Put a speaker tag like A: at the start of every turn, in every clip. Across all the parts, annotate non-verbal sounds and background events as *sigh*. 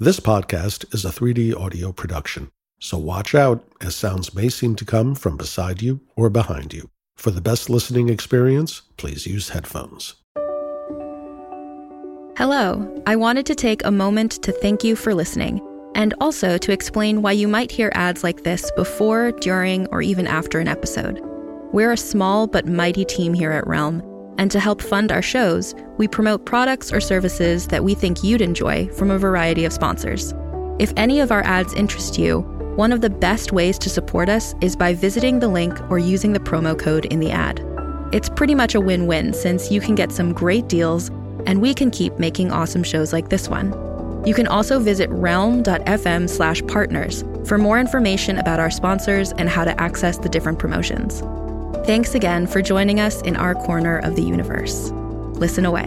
A: This podcast is a 3D audio production, so watch out as sounds may seem to come from beside you or behind you. For the best listening experience, please use headphones.
B: Hello, I wanted to take a moment to thank you for listening, and also to explain why you might hear ads like this before, during, or even after an episode. We're a small but mighty team here at Realm and to help fund our shows, we promote products or services that we think you'd enjoy from a variety of sponsors. If any of our ads interest you, one of the best ways to support us is by visiting the link or using the promo code in the ad. It's pretty much a win win since you can get some great deals and we can keep making awesome shows like this one. You can also visit realm.fm slash partners for more information about our sponsors and how to access the different promotions. Thanks again for joining us in our corner of the universe. Listen away.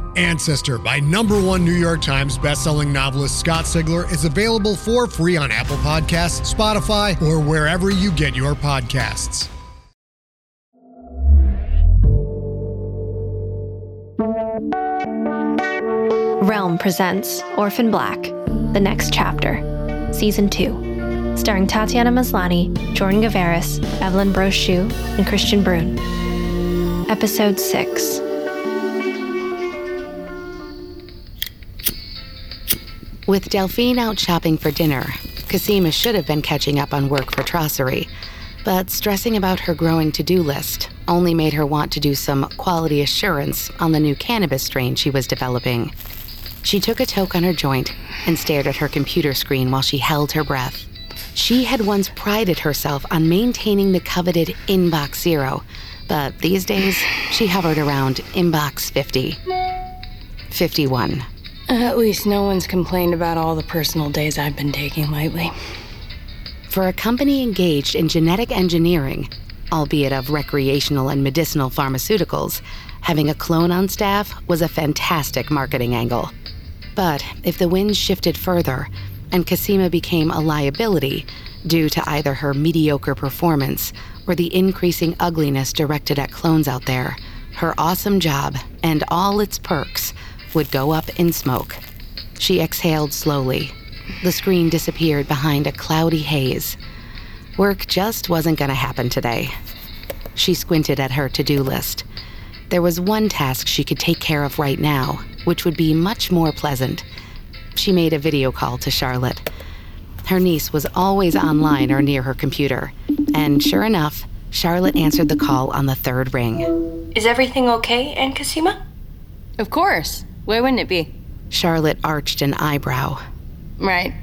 C: Ancestor by number one New York Times bestselling novelist Scott Sigler is available for free on Apple Podcasts, Spotify, or wherever you get your podcasts.
D: Realm presents Orphan Black, The Next Chapter, Season 2, starring Tatiana Maslany, Jordan Gavaris, Evelyne Brochu, and Kristian Bruun. Episode 6.
E: With Delphine out shopping for dinner, Cosima should have been catching up on work for Trossery, but stressing about her growing to do list only made her want to do some quality assurance on the new cannabis strain she was developing. She took a toke on her joint and stared at her computer screen while she held her breath. She had once prided herself on maintaining the coveted inbox zero, but these days she hovered around inbox 50. 51.
F: Uh, at least no one's complained about all the personal days I've been taking lately.
E: For a company engaged in genetic engineering, albeit of recreational and medicinal pharmaceuticals, having a clone on staff was a fantastic marketing angle. But if the winds shifted further and Cosima became a liability due to either her mediocre performance or the increasing ugliness directed at clones out there, her awesome job and all its perks would go up in smoke. She exhaled slowly. The screen disappeared behind a cloudy haze. Work just wasn't going to happen today. She squinted at her to do list. There was one task she could take care of right now, which would be much more pleasant. She made a video call to Charlotte. Her niece was always online or near her computer, and sure enough, Charlotte answered the call on the third ring.
G: Is everything okay, Aunt Cosima?
F: Of course. Why wouldn't it be?
E: Charlotte arched an eyebrow.
F: Right.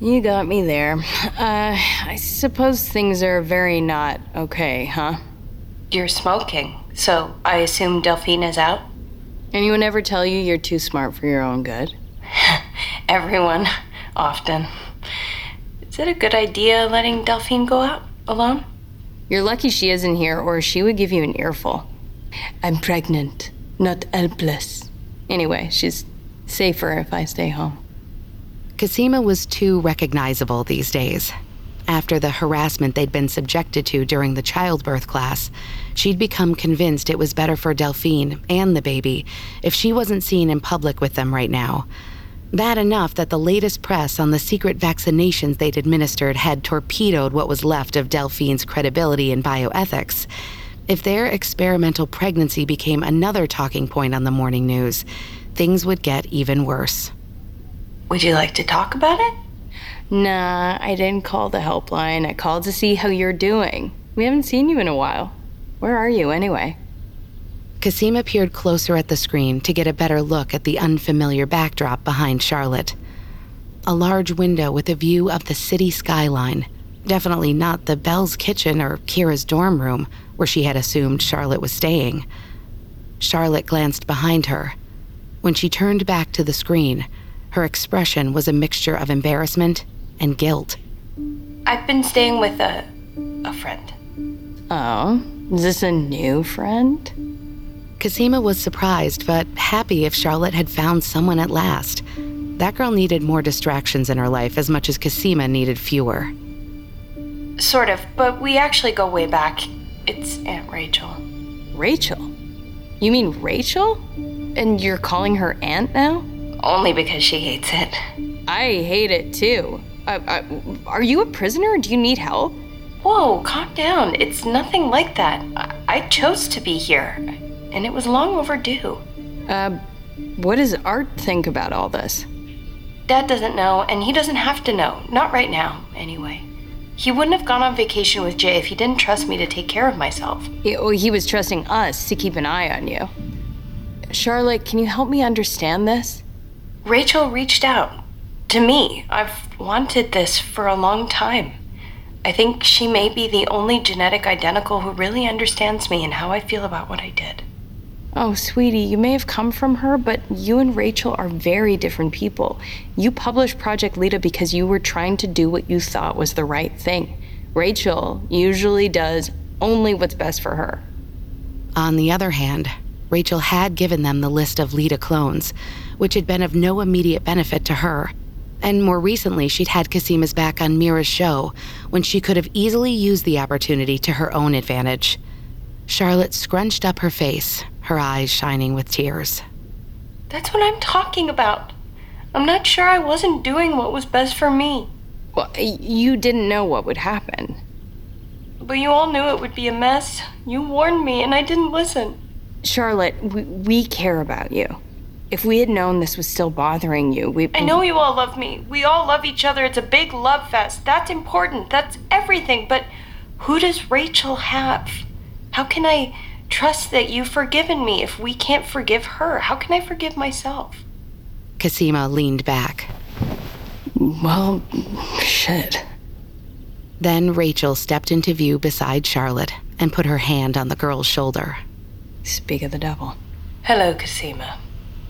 F: You got me there. Uh, I suppose things are very not okay, huh?
G: You're smoking, so I assume Delphine is out?
F: Anyone ever tell you you're too smart for your own good? *laughs*
G: Everyone, often. Is it a good idea letting Delphine go out alone?
F: You're lucky she isn't here, or she would give you an earful. I'm pregnant, not helpless. Anyway, she's safer if I stay home.
E: Cosima was too recognizable these days. After the harassment they'd been subjected to during the childbirth class, she'd become convinced it was better for Delphine and the baby if she wasn't seen in public with them right now. Bad enough that the latest press on the secret vaccinations they'd administered had torpedoed what was left of Delphine's credibility in bioethics. If their experimental pregnancy became another talking point on the morning news, things would get even worse.
G: Would you like to talk about it?
F: Nah, I didn't call the helpline. I called to see how you're doing. We haven't seen you in a while. Where are you, anyway?
E: Cosima peered closer at the screen to get a better look at the unfamiliar backdrop behind Charlotte. A large window with a view of the city skyline. Definitely not the Bell's kitchen or Kira's dorm room, where she had assumed Charlotte was staying. Charlotte glanced behind her. When she turned back to the screen, Her expression was a mixture of embarrassment and guilt.
G: I've been staying with a a friend.
F: Oh, is this a new friend?
E: Cosima was surprised, but happy if Charlotte had found someone at last. That girl needed more distractions in her life as much as Cosima needed fewer.
G: Sort of, but we actually go way back. It's Aunt Rachel.
F: Rachel? You mean Rachel? And you're calling her aunt now?
G: Only because she hates it.
F: I hate it too. Uh, uh, are you a prisoner? Do you need help?
G: Whoa, calm down. It's nothing like that. I, I chose to be here, and it was long overdue.
F: Uh, what does Art think about all this?
G: Dad doesn't know, and he doesn't have to know. Not right now, anyway. He wouldn't have gone on vacation with Jay if he didn't trust me to take care of myself.
F: He, well, he was trusting us to keep an eye on you. Charlotte, can you help me understand this?
G: Rachel reached out to me. I've wanted this for a long time. I think she may be the only genetic identical who really understands me and how I feel about what I did.
F: Oh, sweetie, you may have come from her, but you and Rachel are very different people. You published Project Leda because you were trying to do what you thought was the right thing. Rachel usually does only what's best for her.
E: On the other hand, Rachel had given them the list of Leda clones, which had been of no immediate benefit to her. And more recently, she'd had Cosima's back on Mira's show when she could have easily used the opportunity to her own advantage. Charlotte scrunched up her face, her eyes shining with tears.
G: That's what I'm talking about. I'm not sure I wasn't doing what was best for me.
F: Well, you didn't know what would happen.
G: But you all knew it would be a mess. You warned me, and I didn't listen.
F: Charlotte, we, we care about you. If we had known this was still bothering you, we.
G: I know you all love me. We all love each other. It's a big love fest. That's important. That's everything. But who does Rachel have? How can I trust that you've forgiven me if we can't forgive her? How can I forgive myself?
E: Cosima leaned back.
F: Well, shit.
E: Then Rachel stepped into view beside Charlotte and put her hand on the girl's shoulder.
F: Speak of the devil.
G: Hello, Cosima.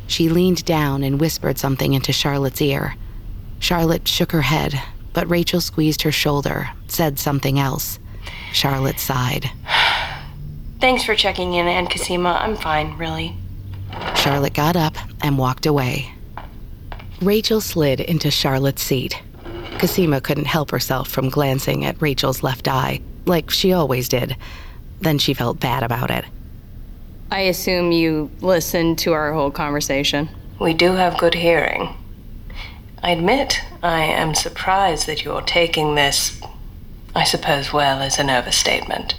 E: She leaned down and whispered something into Charlotte's ear. Charlotte shook her head, but Rachel squeezed her shoulder, said something else. Charlotte sighed. *sighs* *sighs* *sighs*
G: Thanks for checking in, Aunt Cosima. I'm fine, really.
E: Charlotte got up and walked away. Rachel slid into Charlotte's seat. Cosima couldn't help herself from glancing at Rachel's left eye, like she always did. Then she felt bad about it.
F: I assume you listened to our whole conversation.
G: We do have good hearing. I admit I am surprised that you're taking this, I suppose, well, as an overstatement.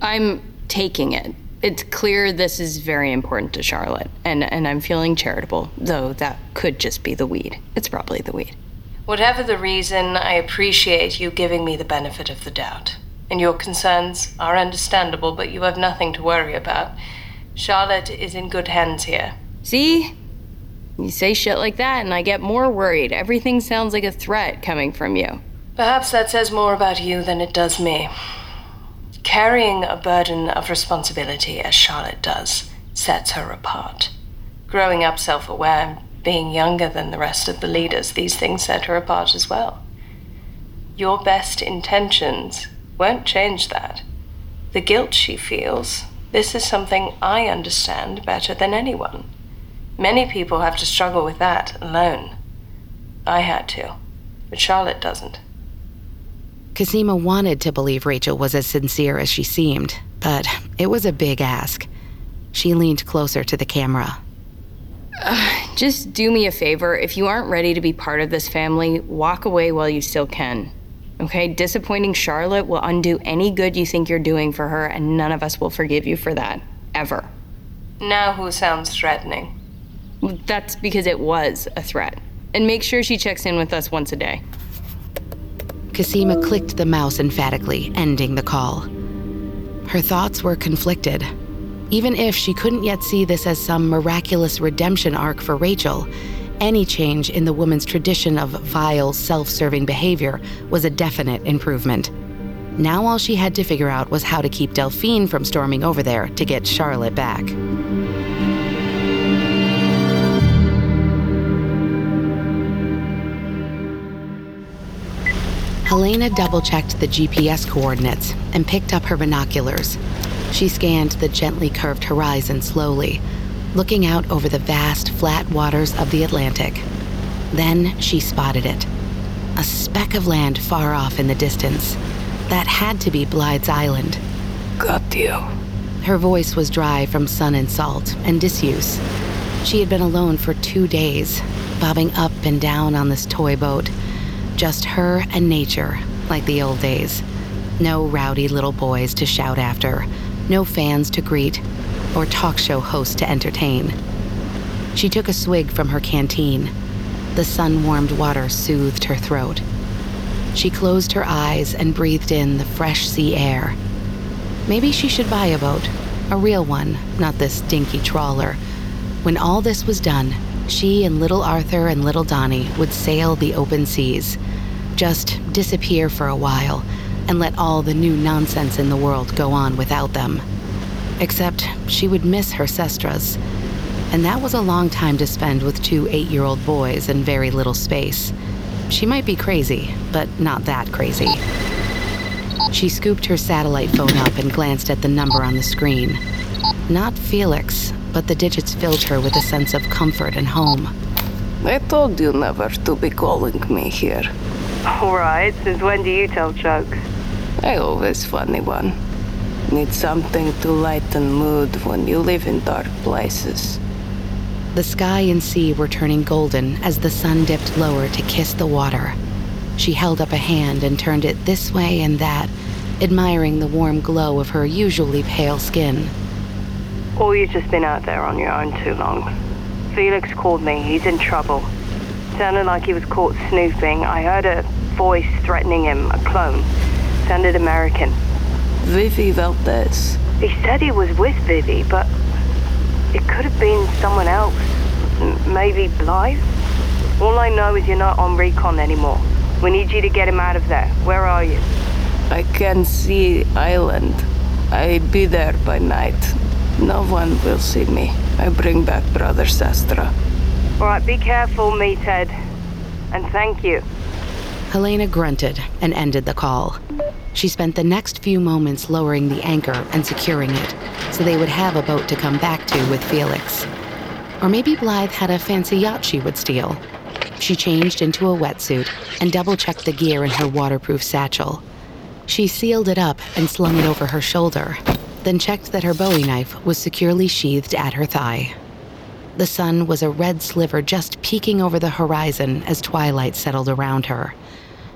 F: I'm taking it. It's clear this is very important to Charlotte, and, and I'm feeling charitable, though that could just be the weed. It's probably the weed.
G: Whatever the reason, I appreciate you giving me the benefit of the doubt. And your concerns are understandable, but you have nothing to worry about. Charlotte is in good hands here.
F: See? You say shit like that, and I get more worried. Everything sounds like a threat coming from you.
G: Perhaps that says more about you than it does me. Carrying a burden of responsibility as Charlotte does sets her apart. Growing up self aware, and being younger than the rest of the Ledas, these things set her apart as well. Your best intentions won't change that. The guilt she feels, this is something I understand better than anyone. Many people have to struggle with that alone. I had to, but Charlotte doesn't.
E: Cosima wanted to believe Rachel was as sincere as she seemed, but it was a big ask. She leaned closer to the camera.
F: Uh, *sighs* just do me a favor. If you aren't ready to be part of this family, walk away while you still can. Okay? Disappointing Charlotte will undo any good you think you're doing for her, and none of us will forgive you for that. Ever.
G: Now who sounds threatening?
F: That's because it was a threat. And make sure she checks in with us once a day.
E: Cosima clicked the mouse emphatically, ending the call. Her thoughts were conflicted. Even if she couldn't yet see this as some miraculous redemption arc for Rachel, any change in the woman's tradition of vile, self serving behavior was a definite improvement. Now all she had to figure out was how to keep Delphine from storming over there to get Charlotte back. Helena double checked the GPS coordinates and picked up her binoculars. She scanned the gently curved horizon slowly, looking out over the vast, flat waters of the Atlantic. Then she spotted it a speck of land far off in the distance. That had to be Blythe's Island.
F: Got you.
E: Her voice was dry from sun and salt and disuse. She had been alone for two days, bobbing up and down on this toy boat. Just her and nature, like the old days. No rowdy little boys to shout after, no fans to greet, or talk show hosts to entertain. She took a swig from her canteen. The sun warmed water soothed her throat. She closed her eyes and breathed in the fresh sea air. Maybe she should buy a boat, a real one, not this dinky trawler. When all this was done, she and little Arthur and little Donnie would sail the open seas, just disappear for a while, and let all the new nonsense in the world go on without them. Except she would miss her sestras and that was a long time to spend with two eight year old boys in very little space. She might be crazy, but not that crazy. She scooped her satellite phone up and glanced at the number on the screen. Not Felix, but the digits filled her with a sense of comfort and home.
F: I told you never to be calling me here.
H: Alright, since when do you tell jokes?
F: I always funny one. Need something to lighten mood when you live in dark places.
E: The sky and sea were turning golden as the sun dipped lower to kiss the water. She held up a hand and turned it this way and that, admiring the warm glow of her usually pale skin.
H: Or you've just been out there on your own too long. Felix called me. He's in trouble. Sounded like he was caught snooping. I heard a voice threatening him, a clone. Sounded American.
F: Vivi Valdez.
H: He said he was with Vivi, but it could have been someone else. Maybe Blythe? All I know is you're not on recon anymore. We need you to get him out of there. Where are you?
F: I can see island. I be there by night. No one will see me. I bring back Brother Sestra.
H: All right, be careful, meathead. And thank you.
E: Helena grunted and ended the call. She spent the next few moments lowering the anchor and securing it so they would have a boat to come back to with Felix. Or maybe Blythe had a fancy yacht she would steal. She changed into a wetsuit and double checked the gear in her waterproof satchel. She sealed it up and slung it over her shoulder, then checked that her bowie knife was securely sheathed at her thigh. The sun was a red sliver just peeking over the horizon as twilight settled around her.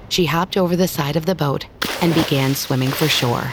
E: She hopped over the side of the boat and began swimming for shore.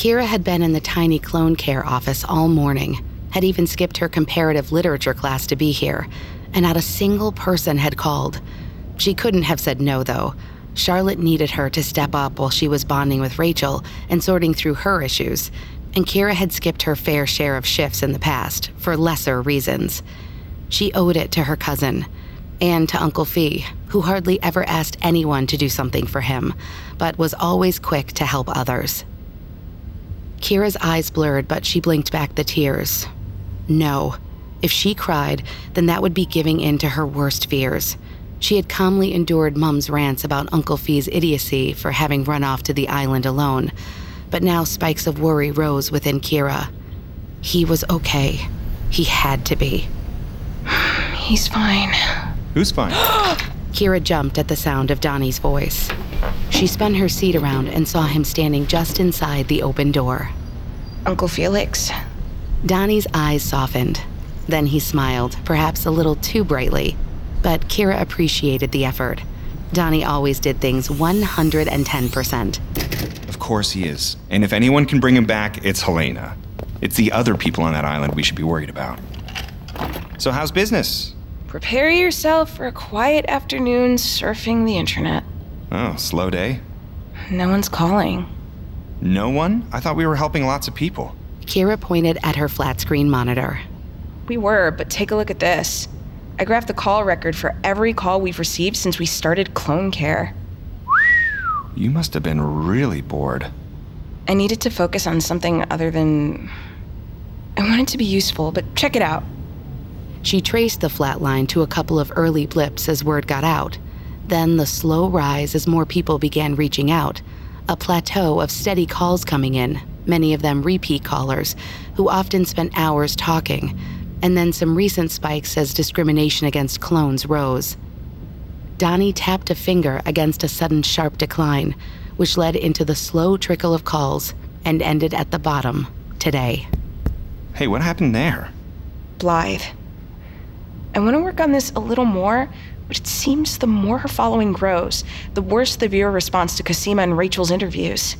E: Kira had been in the tiny clone care office all morning, had even skipped her comparative literature class to be here, and not a single person had called. She couldn't have said no, though. Charlotte needed her to step up while she was bonding with Rachel and sorting through her issues, and Kira had skipped her fair share of shifts in the past for lesser reasons. She owed it to her cousin and to Uncle Fee, who hardly ever asked anyone to do something for him, but was always quick to help others. Kira's eyes blurred, but she blinked back the tears. No. If she cried, then that would be giving in to her worst fears. She had calmly endured Mum's rants about Uncle Fee's idiocy for having run off to the island alone, but now spikes of worry rose within Kira. He was okay. He had to be.
I: He's fine.
J: Who's fine? *gasps*
E: Kira jumped at the sound of Donnie's voice. She spun her seat around and saw him standing just inside the open door.
I: Uncle Felix.
E: Donnie's eyes softened. Then he smiled, perhaps a little too brightly. But Kira appreciated the effort. Donnie always did things 110%.
J: Of course he is. And if anyone can bring him back, it's Helena. It's the other people on that island we should be worried about. So, how's business?
I: Prepare yourself for a quiet afternoon surfing the internet.
J: Oh, slow day?
I: No one's calling.
J: No one? I thought we were helping lots of people.
E: Kira pointed at her flat screen monitor.
I: We were, but take a look at this. I graphed the call record for every call we've received since we started clone care.
J: You must have been really bored.
I: I needed to focus on something other than. I wanted to be useful, but check it out.
E: She traced the flat line to a couple of early blips as word got out, then the slow rise as more people began reaching out, a plateau of steady calls coming in, many of them repeat callers, who often spent hours talking, and then some recent spikes as discrimination against clones rose. Donnie tapped a finger against a sudden sharp decline, which led into the slow trickle of calls and ended at the bottom today.
J: Hey, what happened there?
I: Blythe. I want to work on this a little more, but it seems the more her following grows, the worse the viewer response to Cosima and Rachel's interviews.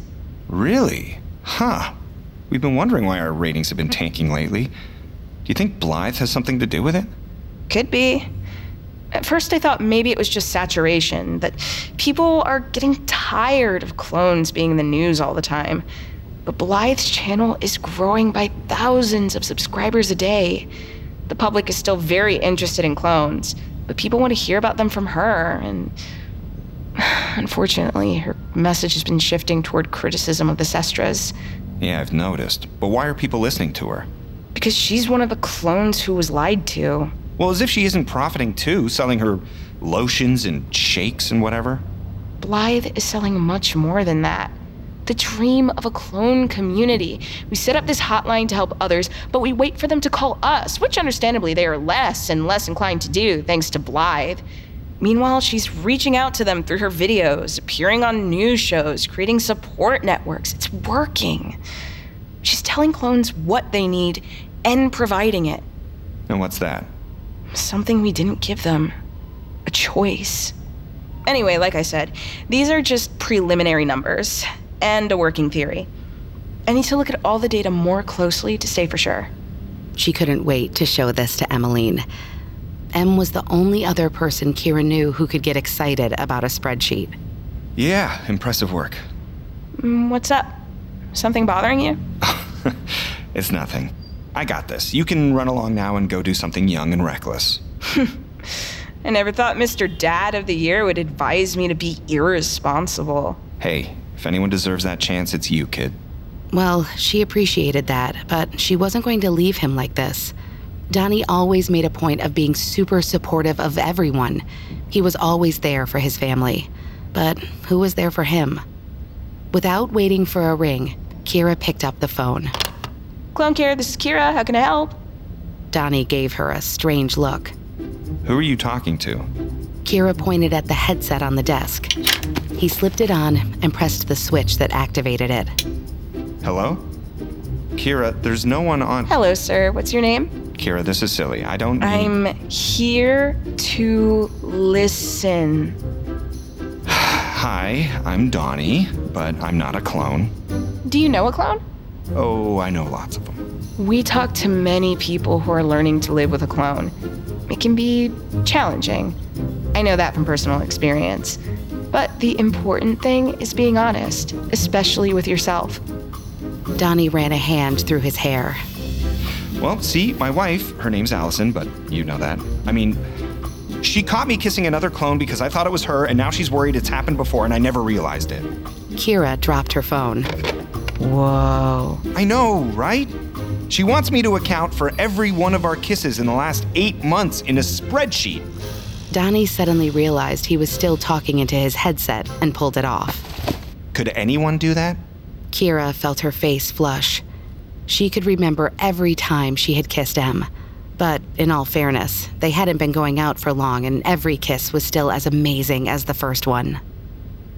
J: Really? Huh. We've been wondering why our ratings have been tanking lately. Do you think Blythe has something to do with it?
I: Could be. At first, I thought maybe it was just saturation, that people are getting tired of clones being in the news all the time. But Blythe's channel is growing by thousands of subscribers a day. The public is still very interested in clones, but people want to hear about them from her, and *sighs* unfortunately, her message has been shifting toward criticism of the Sestras.
J: Yeah, I've noticed. But why are people listening to her?
I: Because she's one of the clones who was lied to.
J: Well, as if she isn't profiting too, selling her lotions and shakes and whatever.
I: Blythe is selling much more than that. The dream of a clone community. We set up this hotline to help others, but we wait for them to call us, which understandably they are less and less inclined to do thanks to Blythe. Meanwhile, she's reaching out to them through her videos, appearing on news shows, creating support networks. It's working. She's telling clones what they need and providing it.
J: And what's that?
I: Something we didn't give them a choice. Anyway, like I said, these are just preliminary numbers and a working theory. I need to look at all the data more closely to say for sure.
E: She couldn't wait to show this to Emmeline. Em was the only other person Kira knew who could get excited about a spreadsheet.
J: Yeah, impressive work.
I: Mm, What's up? Something bothering you? *laughs*
J: It's nothing. I got this. You can run along now and go do something young and reckless. *laughs*
I: I never thought Mr. Dad of the Year would advise me to be irresponsible.
J: Hey, if anyone deserves that chance, it's you, kid.
E: Well, she appreciated that, but she wasn't going to leave him like this. Donnie always made a point of being super supportive of everyone. He was always there for his family. But who was there for him? Without waiting for a ring, Kira picked up the phone.
I: Clone Care, this is Kira. How can I help?
E: Donnie gave her a strange look.
J: Who are you talking to?
E: Kira pointed at the headset on the desk. He slipped it on and pressed the switch that activated it.
J: Hello? Kira, there's no one on.
I: Hello, sir. What's your name?
J: Kira, this is silly. I don't. Need...
I: I'm here to listen.
J: Hi, I'm Donnie, but I'm not a clone.
I: Do you know a clone?
J: Oh, I know lots of them.
I: We talk to many people who are learning to live with a clone. It can be challenging. I know that from personal experience. But the important thing is being honest, especially with yourself.
E: Donnie ran a hand through his hair.
J: Well, see, my wife, her name's Allison, but you know that. I mean, she caught me kissing another clone because I thought it was her, and now she's worried it's happened before and I never realized it.
E: Kira dropped her phone.
I: Whoa.
J: I know, right? She wants me to account for every one of our kisses in the last eight months in a spreadsheet.
E: Donnie suddenly realized he was still talking into his headset and pulled it off.
J: Could anyone do that?
E: Kira felt her face flush. She could remember every time she had kissed Em. But in all fairness, they hadn't been going out for long, and every kiss was still as amazing as the first one.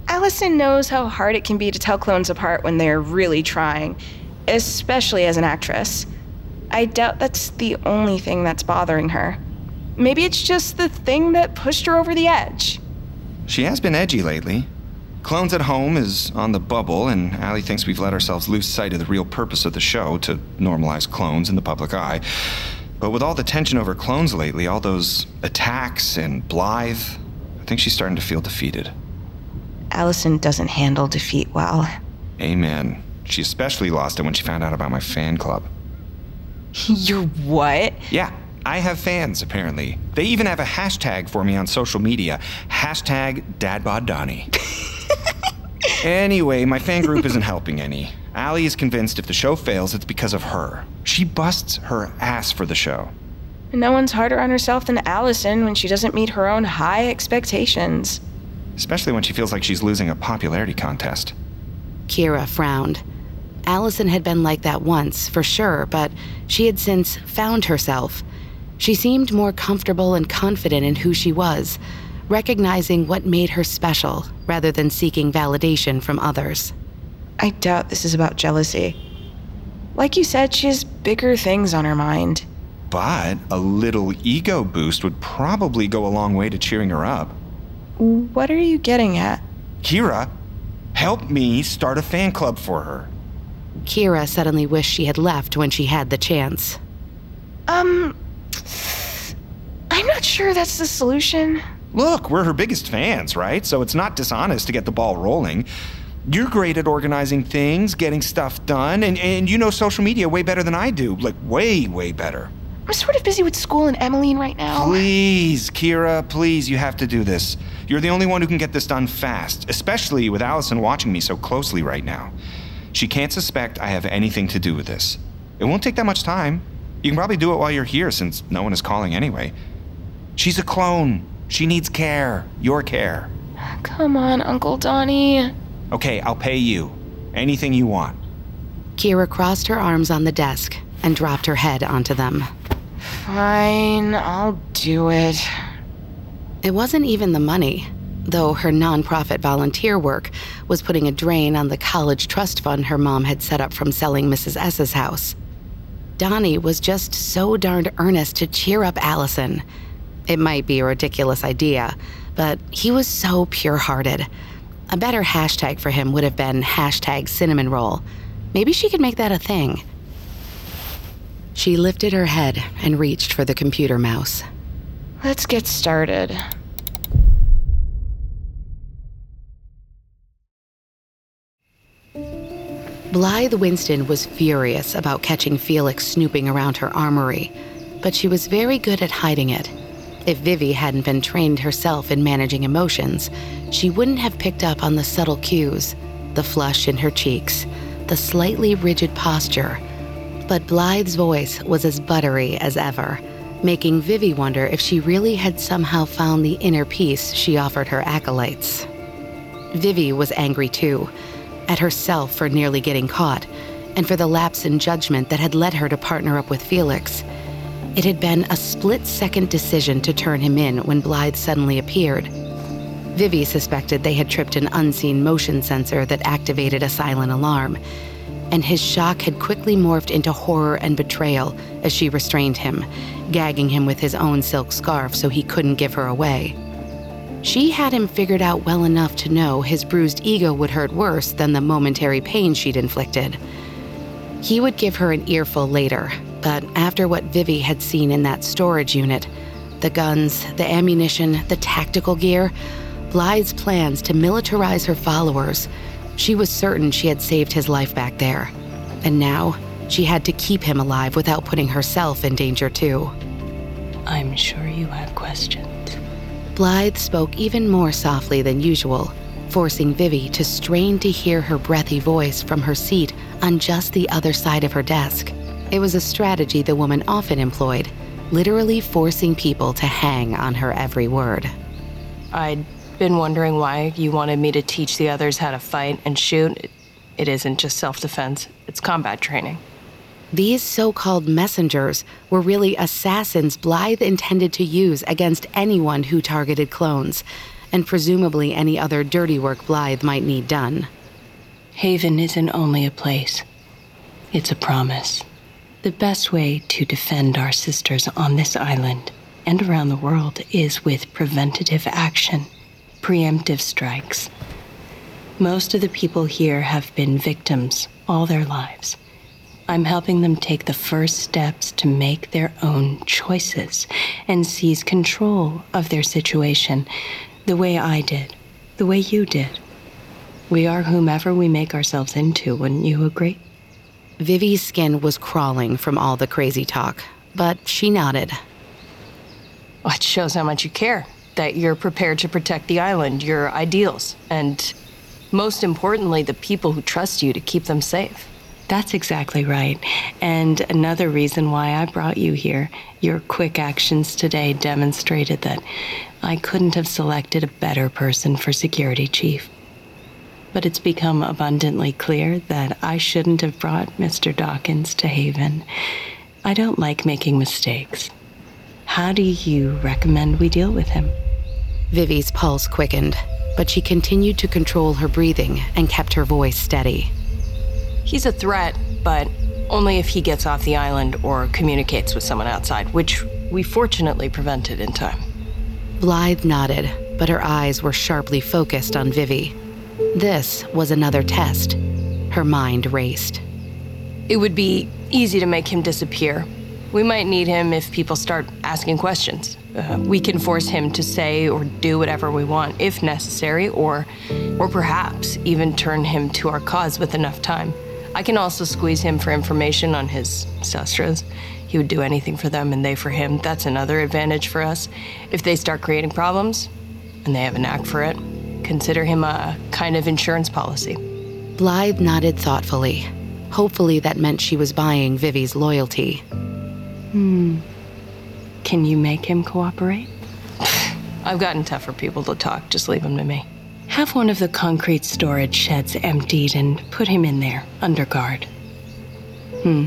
I: Allison knows how hard it can be to tell clones apart when they're really trying, especially as an actress. I doubt that's the only thing that's bothering her. Maybe it's just the thing that pushed her over the edge.
J: She has been edgy lately. Clones at Home is on the bubble, and Allie thinks we've let ourselves lose sight of the real purpose of the show to normalize clones in the public eye. But with all the tension over clones lately, all those attacks and Blythe, I think she's starting to feel defeated.
I: Allison doesn't handle defeat well.
J: Amen. She especially lost it when she found out about my fan club.
I: Your what?
J: Yeah, I have fans, apparently. They even have a hashtag for me on social media hashtag DadBodDonnie. *laughs* Anyway, my fan group isn't helping any. Allie is convinced if the show fails, it's because of her. She busts her ass for the show.
I: No one's harder on herself than Allison when she doesn't meet her own high expectations.
J: Especially when she feels like she's losing a popularity contest.
E: Kira frowned. Allison had been like that once, for sure, but she had since found herself. She seemed more comfortable and confident in who she was, recognizing what made her special rather than seeking validation from others.
I: I doubt this is about jealousy. Like you said, she has bigger things on her mind.
J: But a little ego boost would probably go a long way to cheering her up.
I: What are you getting at?
J: Kira, help me start a fan club for her.
E: Kira suddenly wished she had left when she had the chance.
I: Um, I'm not sure that's the solution.
J: Look, we're her biggest fans, right? So it's not dishonest to get the ball rolling. You're great at organizing things, getting stuff done, and, and you know social media way better than I do. Like, way, way better.
I: I'm sort of busy with school and Emmeline right now.
J: Please, Kira, please, you have to do this. You're the only one who can get this done fast, especially with Allison watching me so closely right now. She can't suspect I have anything to do with this. It won't take that much time. You can probably do it while you're here since no one is calling anyway. She's a clone. She needs care. Your care.
I: Come on, Uncle Donnie.
J: Okay, I'll pay you. Anything you want.
E: Kira crossed her arms on the desk and dropped her head onto them.
I: Fine, I'll do it.
E: It wasn't even the money, though her nonprofit volunteer work was putting a drain on the college trust fund her mom had set up from selling Mrs. S's house. Donnie was just so darned earnest to cheer up Allison it might be a ridiculous idea, but he was so pure hearted. A better hashtag for him would have been hashtag cinnamon roll. Maybe she could make that a thing. She lifted her head and reached for the computer mouse.
I: Let's get started.
E: Blythe Winston was furious about catching Felix snooping around her armory, but she was very good at hiding it. If Vivi hadn't been trained herself in managing emotions, she wouldn't have picked up on the subtle cues the flush in her cheeks, the slightly rigid posture. But Blythe's voice was as buttery as ever, making Vivi wonder if she really had somehow found the inner peace she offered her acolytes. Vivi was angry too, at herself for nearly getting caught, and for the lapse in judgment that had led her to partner up with Felix. It had been a split second decision to turn him in when Blythe suddenly appeared. Vivi suspected they had tripped an unseen motion sensor that activated a silent alarm, and his shock had quickly morphed into horror and betrayal as she restrained him, gagging him with his own silk scarf so he couldn't give her away. She had him figured out well enough to know his bruised ego would hurt worse than the momentary pain she'd inflicted. He would give her an earful later, but after what Vivi had seen in that storage unit the guns, the ammunition, the tactical gear Blythe's plans to militarize her followers, she was certain she had saved his life back there. And now, she had to keep him alive without putting herself in danger too.
G: I'm sure you have questions.
E: Blythe spoke even more softly than usual, forcing Vivi to strain to hear her breathy voice from her seat on just the other side of her desk. It was a strategy the woman often employed, literally forcing people to hang on her every word.
G: I'd been wondering why you wanted me to teach the others how to fight and shoot. It, isn't just self defense, it's combat training.
E: These so called messengers were really assassins Blythe intended to use against anyone who targeted clones, and presumably any other dirty work Blythe might need done.
G: Haven isn't only a place, it's a promise. The best way to defend our sisters on this island and around the world is with preventative action preemptive strikes. Most of the people here have been victims all their lives. I'm helping them take the first steps to make their own choices and seize control of their situation the way I did, the way you did. We are whomever we make ourselves into, wouldn't you agree?
E: Vivi's skin was crawling from all the crazy talk, but she nodded.
G: Well, it shows how much you care that you're prepared to protect the island, your ideals, and most importantly, the people who trust you to keep them safe. That's exactly right. And another reason why I brought you here, your quick actions today demonstrated that I couldn't have selected a better person for security chief. But it's become abundantly clear that I shouldn't have brought Mr. Dawkins to Haven. I don't like making mistakes. How do you recommend we deal with him?
E: Vivi's pulse quickened, but she continued to control her breathing and kept her voice steady.
G: He's a threat, but only if he gets off the island or communicates with someone outside, which we fortunately prevented in time.
E: Blythe nodded, but her eyes were sharply focused on Vivi. This was another test. Her mind raced.
G: It would be easy to make him disappear. We might need him if people start asking questions. Uh, we can force him to say or do whatever we want if necessary, or, or perhaps even turn him to our cause with enough time. I can also squeeze him for information on his sestras. He would do anything for them and they for him. That's another advantage for us. If they start creating problems, and they have a knack for it, consider him a kind of insurance policy.
E: Blythe nodded thoughtfully. Hopefully, that meant she was buying Vivi's loyalty.
G: Hmm. Can you make him cooperate? *laughs* I've gotten tougher people to talk. Just leave him to me. Have one of the concrete storage sheds emptied and put him in there, under guard. Hmm.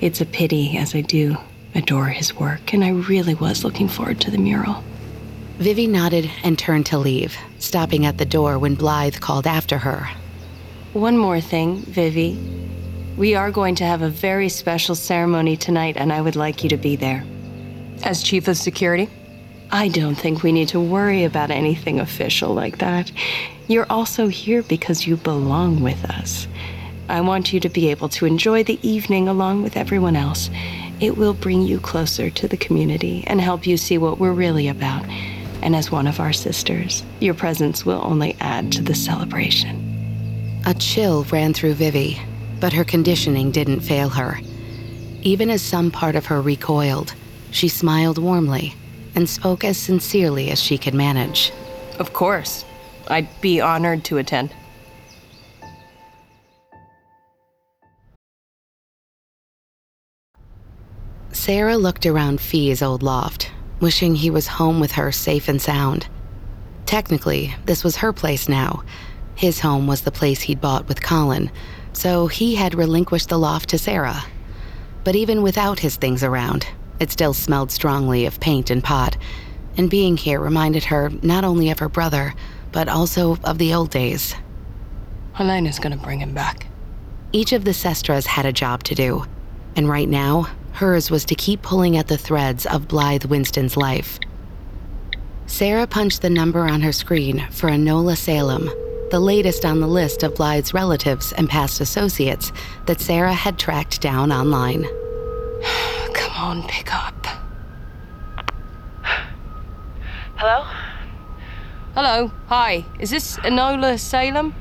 G: It's a pity, as I do adore his work, and I really was looking forward to the mural.
E: Vivi nodded and turned to leave, stopping at the door when Blythe called after her.
G: One more thing, Vivi. We are going to have a very special ceremony tonight, and I would like you to be there. As chief of security? I don't think we need to worry about anything official like that. You're also here because you belong with us. I want you to be able to enjoy the evening along with everyone else. It will bring you closer to the community and help you see what we're really about. And as one of our sisters, your presence will only add to the celebration.
E: A chill ran through Vivi, but her conditioning didn't fail her. Even as some part of her recoiled, she smiled warmly and spoke as sincerely as she could manage.
G: Of course. I'd be honored to attend.
E: Sarah looked around Fee's old loft, wishing he was home with her safe and sound. Technically, this was her place now. His home was the place he'd bought with Colin, so he had relinquished the loft to Sarah. But even without his things around, it still smelled strongly of paint and pot, and being here reminded her not only of her brother, but also of the old days.
G: Helena's gonna bring him back.
E: Each of the Sestras had a job to do, and right now, hers was to keep pulling at the threads of Blythe Winston's life. Sarah punched the number on her screen for Enola Salem, the latest on the list of Blythe's relatives and past associates that Sarah had tracked down online.
G: On, pick up.
K: Hello?
G: Hello. Hi. Is this Enola Salem?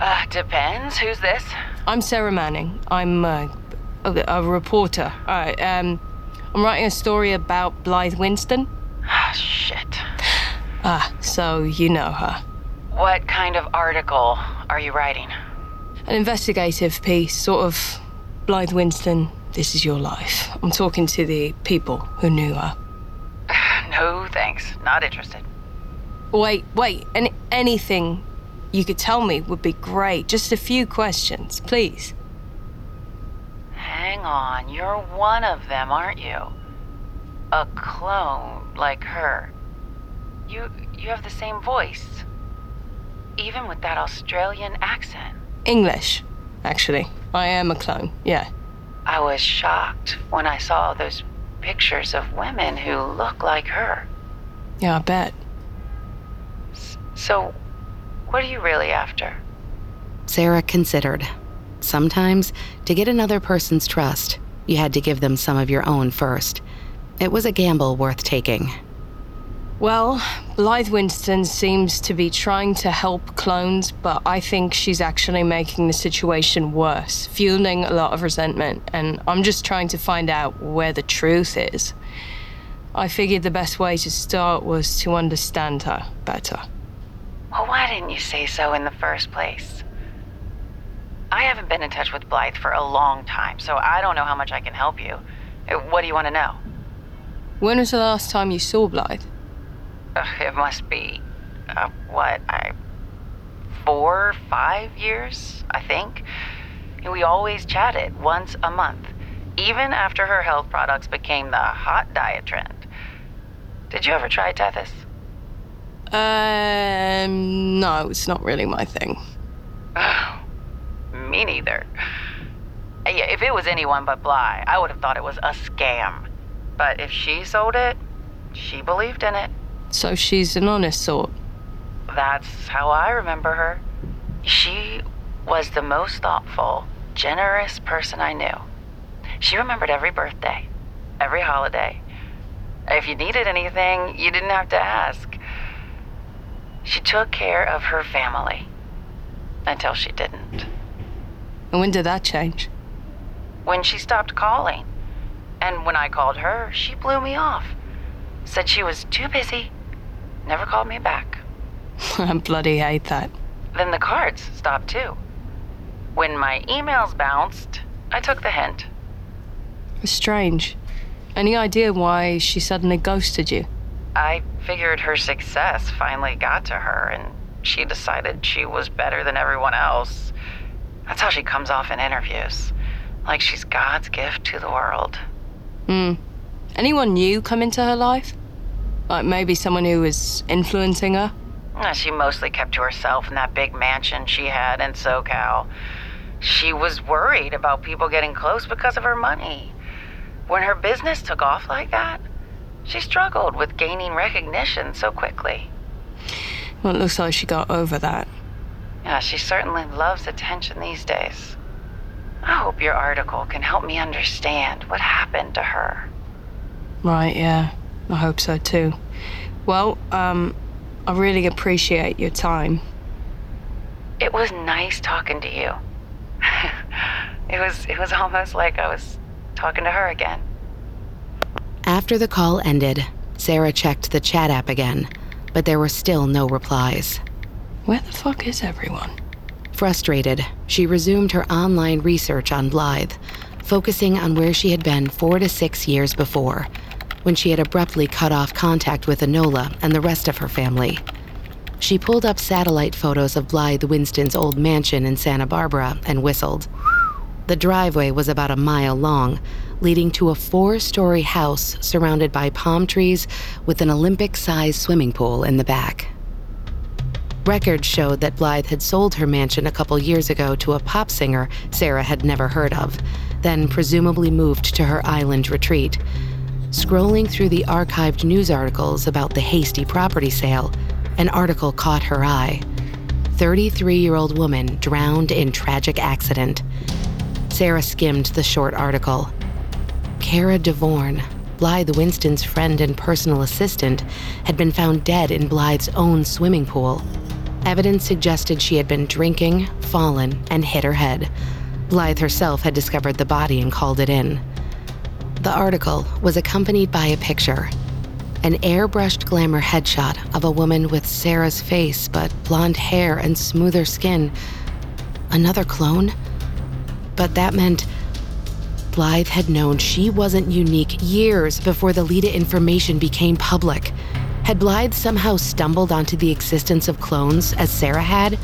K: Uh, depends. Who's this?
G: I'm Sarah Manning. I'm uh, a, a reporter. All right. Um, I'm writing a story about Blythe Winston.
K: Ah, shit.
G: Ah, so you know her.
K: What kind of article are you writing?
G: An investigative piece, sort of Blythe Winston, this is your life. I'm talking to the people who knew her. *sighs*
K: no, thanks. Not interested.
G: Wait, wait. Any, anything you could tell me would be great. Just a few questions, please.
K: Hang on. You're one of them, aren't you? A clone like her. You you have the same voice. Even with that Australian accent.
G: English, actually. I am a clone, yeah.
K: I was shocked when I saw those pictures of women who look like her.
G: Yeah, I bet.
K: So, what are you really after?
E: Sarah considered. Sometimes, to get another person's trust, you had to give them some of your own first. It was a gamble worth taking.
G: Well, Blythe Winston seems to be trying to help clones, but I think she's actually making the situation worse, fueling a lot of resentment, and I'm just trying to find out where the truth is. I figured the best way to start was to understand her better.
K: Well, why didn't you say so in the first place? I haven't been in touch with Blythe for a long time, so I don't know how much I can help you. Uh, What do you want to know?
G: When was the last time you saw Blythe?
K: It must be, uh, what, I, four, five years, I think. And we always chatted once a month, even after her health products became the hot diet trend. Did you ever try Tethys?
G: Um, no, it's not really my thing. *sighs*
K: Me neither. Yeah, if it was anyone but Bly, I would have thought it was a scam. But if she sold it, she believed in it.
G: So she's an honest sort.
K: That's how I remember her. She was the most thoughtful, generous person I knew. She remembered every birthday, every holiday. If you needed anything, you didn't have to ask. She took care of her family until she didn't.
G: And when did that change?
K: When she stopped calling. And when I called her, she blew me off. Said she was too busy. Never called me back. *laughs*
G: I bloody hate that.
K: Then the cards stopped too. When my emails bounced, I took the hint.
G: It's strange. Any idea why she suddenly ghosted you?
K: I figured her success finally got to her and she decided she was better than everyone else. That's how she comes off in interviews. Like she's God's gift to the world.
G: Hmm. Anyone new come into her life? Like maybe someone who was influencing her?
K: Uh, She mostly kept to herself in that big mansion she had in SoCal. She was worried about people getting close because of her money. When her business took off like that, she struggled with gaining recognition so quickly.
G: Well, it looks like she got over that.
K: Yeah, she certainly loves attention these days. I hope your article can help me understand what happened to her.
G: Right, yeah. I hope so too. Well, um, I really appreciate your time.
K: It was nice talking to you. *laughs* it was it was almost like I was talking to her again.
E: After the call ended, Sarah checked the chat app again, but there were still no replies.
G: Where the fuck is everyone?
E: Frustrated, she resumed her online research on Blythe, focusing on where she had been four to six years before, when she had abruptly cut off contact with Enola and the rest of her family. She pulled up satellite photos of Blythe Winston's old mansion in Santa Barbara and whistled. The driveway was about a mile long, leading to a four story house surrounded by palm trees with an Olympic sized swimming pool in the back. Records showed that Blythe had sold her mansion a couple years ago to a pop singer Sarah had never heard of, then presumably moved to her island retreat. Scrolling through the archived news articles about the hasty property sale, an article caught her eye. 33 year old woman drowned in tragic accident. Sarah skimmed the short article. Kara DeVorn, Blythe Winston's friend and personal assistant, had been found dead in Blythe's own swimming pool. Evidence suggested she had been drinking, fallen, and hit her head. Blythe herself had discovered the body and called it in. The article was accompanied by a picture an airbrushed glamour headshot of a woman with Sarah's face but blonde hair and smoother skin. Another clone? But that meant Blythe had known she wasn't unique years before the Leda information became public. Had Blythe somehow stumbled onto the existence of clones as Sarah had?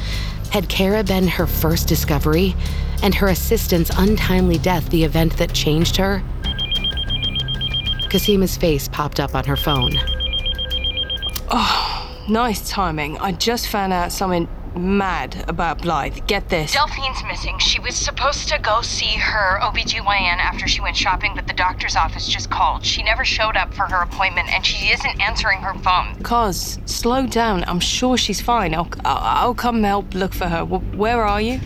E: Had Kara been her first discovery? And her assistant's untimely death the event that changed her? Cosima's face popped up on her phone.
G: Oh, nice timing. I just found out something mad about Blythe. Get this.
F: Delphine's missing. She was supposed to go see her OBGYN after she went shopping, but the doctor's office just called. She never showed up for her appointment and she isn't answering her phone.
G: Cause, slow down. I'm sure she's fine. I'll, I'll, I'll come help look for her. Where are you?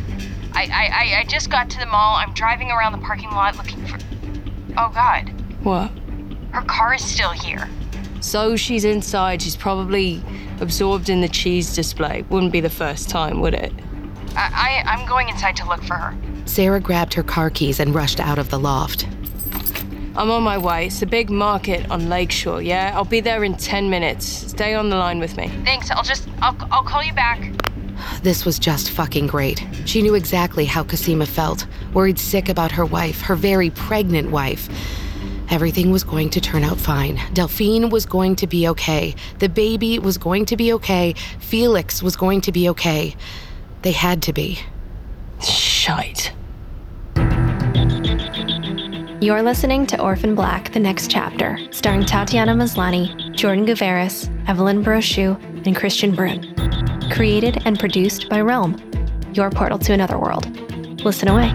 F: I, I, I just got to the mall. I'm driving around the parking lot looking for. Oh, God.
G: What?
F: Her car is still here.
G: So she's inside. She's probably absorbed in the cheese display. Wouldn't be the first time, would it?
F: I, I, I'm going inside to look for her.
E: Sarah grabbed her car keys and rushed out of the loft.
G: I'm on my way. It's a big market on Lakeshore, yeah? I'll be there in 10 minutes. Stay on the line with me.
F: Thanks. I'll just. I'll, I'll call you back.
E: This was just fucking great. She knew exactly how Cosima felt, worried sick about her wife, her very pregnant wife. Everything was going to turn out fine. Delphine was going to be okay. The baby was going to be okay. Felix was going to be okay. They had to be.
G: Shite.
D: You're listening to Orphan Black, the next chapter, starring Tatiana Maslany, Jordan Gavaris, Evelyne Brochu, and Kristian Bruun. Created and produced by Realm, your portal to another world. Listen away.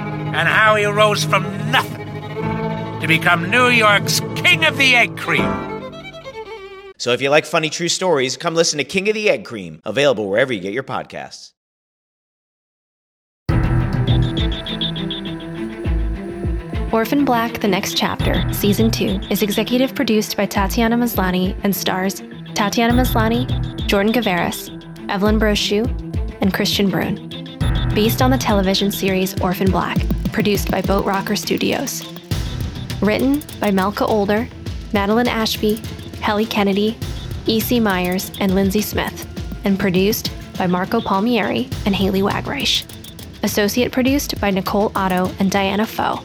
L: and how he rose from nothing to become New York's King of the Egg Cream.
M: So if you like funny true stories, come listen to King of the Egg Cream, available wherever you get your podcasts.
D: Orphan Black The Next Chapter, Season 2, is executive produced by Tatiana Maslany and stars Tatiana Maslany, Jordan Gavaris, Evelyne Brochu, and Kristian Bruun. Based on the television series Orphan Black, produced by Boat Rocker Studios. Written by Malka Older, Madeline Ashby, Heli Kennedy, E.C. Myers, and Lindsay Smith, and produced by Marco Palmieri and Haley Wagreich. Associate produced by Nicole Otto and Diana Foe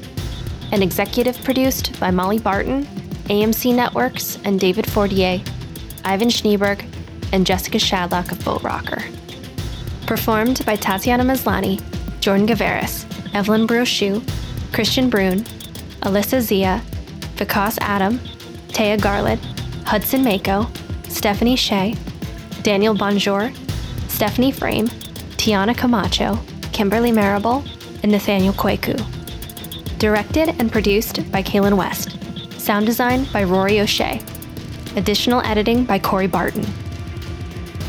D: and executive produced by Molly Barton, AMC Networks, and David Fortier, Ivan Schneeberg, and Jessica Shadlock of Boat Rocker. Performed by Tatiana Maslany, Jordan Gavaris, Evelyne Brochu, Kristian Bruun, Alyssa Zia, Vikas Adam, Taya Garland, Hudson Mako, Stephanie Shea, Daniel Bonjour, Stephanie Frame, Tiana Camacho, Kimberly Marable, and Nathaniel Kweku. Directed and produced by Kaylin West. Sound design by Rory O'Shea. Additional editing by Corey Barton.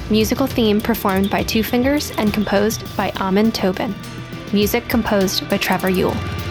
D: Musical theme performed by Two Fingers and composed by Amon Tobin. Music composed by Trevor Yuile.